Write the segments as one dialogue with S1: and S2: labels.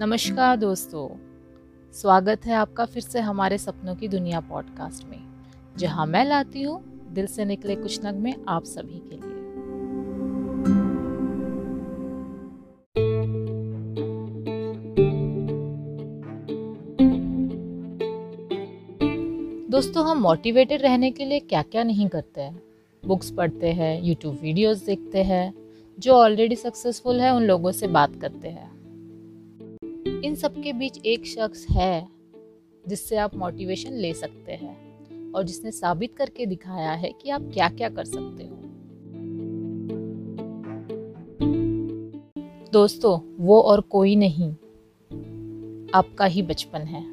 S1: नमस्कार दोस्तों, स्वागत है आपका फिर से हमारे सपनों की दुनिया पॉडकास्ट में, जहाँ मैं लाती हूँ दिल से निकले कुछ नगमे आप सभी के लिए। दोस्तों, हम मोटिवेटेड रहने के लिए क्या क्या नहीं करते हैं? बुक्स पढ़ते हैं यूट्यूब वीडियोस देखते हैं, जो ऑलरेडी सक्सेसफुल है, उन लोगों से बात करते हैं। इन सब के बीच एक शख्स है, जिससे आप मोटिवेशन ले सकते हैं और जिसने साबित करके दिखाया है कि आप क्या क्या कर सकते हो। दोस्तों, वो और कोई नहीं, आपका ही बचपन है।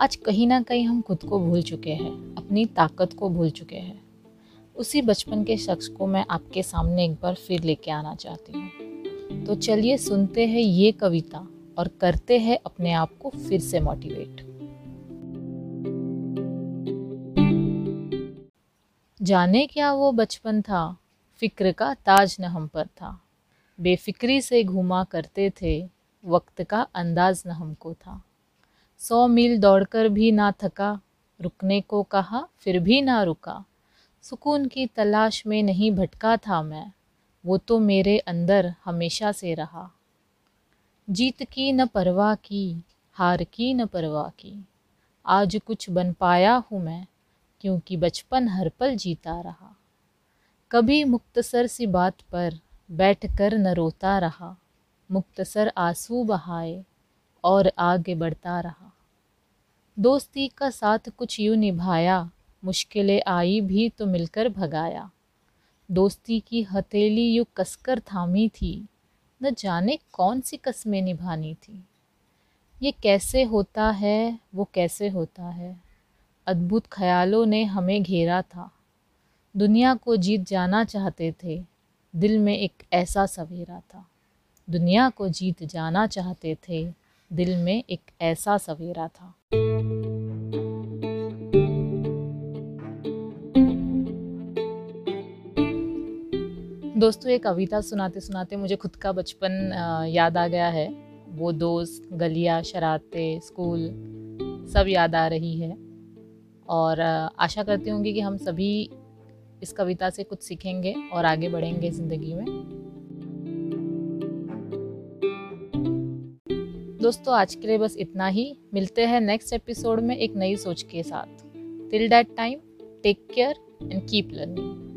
S1: आज कहीं ना कहीं हम खुद को भूल चुके हैं, अपनी ताकत को भूल चुके हैं। उसी बचपन के शख्स को मैं आपके सामने एक बार फिर लेके आना चाहती हूँ। तो चलिए सुनते हैं ये कविता। और करते हैं अपने आप को फिर से मोटिवेट जाने क्या वो बचपन था? फ़िक्र का ताज न हम पर था। बेफिक्री से घूमा करते थे, वक्त का अंदाज न हमको था। सौ मील दौड़कर भी ना थका, रुकने को कहा, फिर भी ना रुका। सुकून की तलाश में नहीं भटका था मैं, वो तो मेरे अंदर हमेशा से रहा। जीत की न परवाह की, हार की न परवाह की। आज कुछ बन पाया हूँ मैं, क्योंकि बचपन हर पल जीता रहा। कभी मुख्तसर सी बात पर बैठ कर न रोता रहा। मुख्तसर आँसू बहाए और आगे बढ़ता रहा। दोस्ती का साथ कुछ यूँ निभाया, मुश्किलें आई भी तो मिलकर भगाया। दोस्ती की हथेली यूँ कसकर थामी थी न जाने कौन सी कस्में निभानी थी। ये कैसे होता है, वो कैसे होता है। अद्भुत ख्यालों ने हमें घेरा था। दुनिया को जीत जाना चाहते थे, दिल में एक ऐसा सवेरा था। दुनिया को जीत जाना चाहते थे, दिल में एक ऐसा सवेरा था। दोस्तों, ये कविता सुनाते सुनाते मुझे खुद का बचपन याद आ गया है। वो दोस्त, गलियाँ, शरारते, स्कूल, सब याद आ रही है। और आशा करती होंगी कि हम सभी इस कविता से कुछ सीखेंगे और आगे बढ़ेंगे ज़िंदगी में। दोस्तों, आज के लिए बस इतना ही। मिलते हैं नेक्स्ट एपिसोड में एक नई सोच के साथ। Till that time take care and keep learning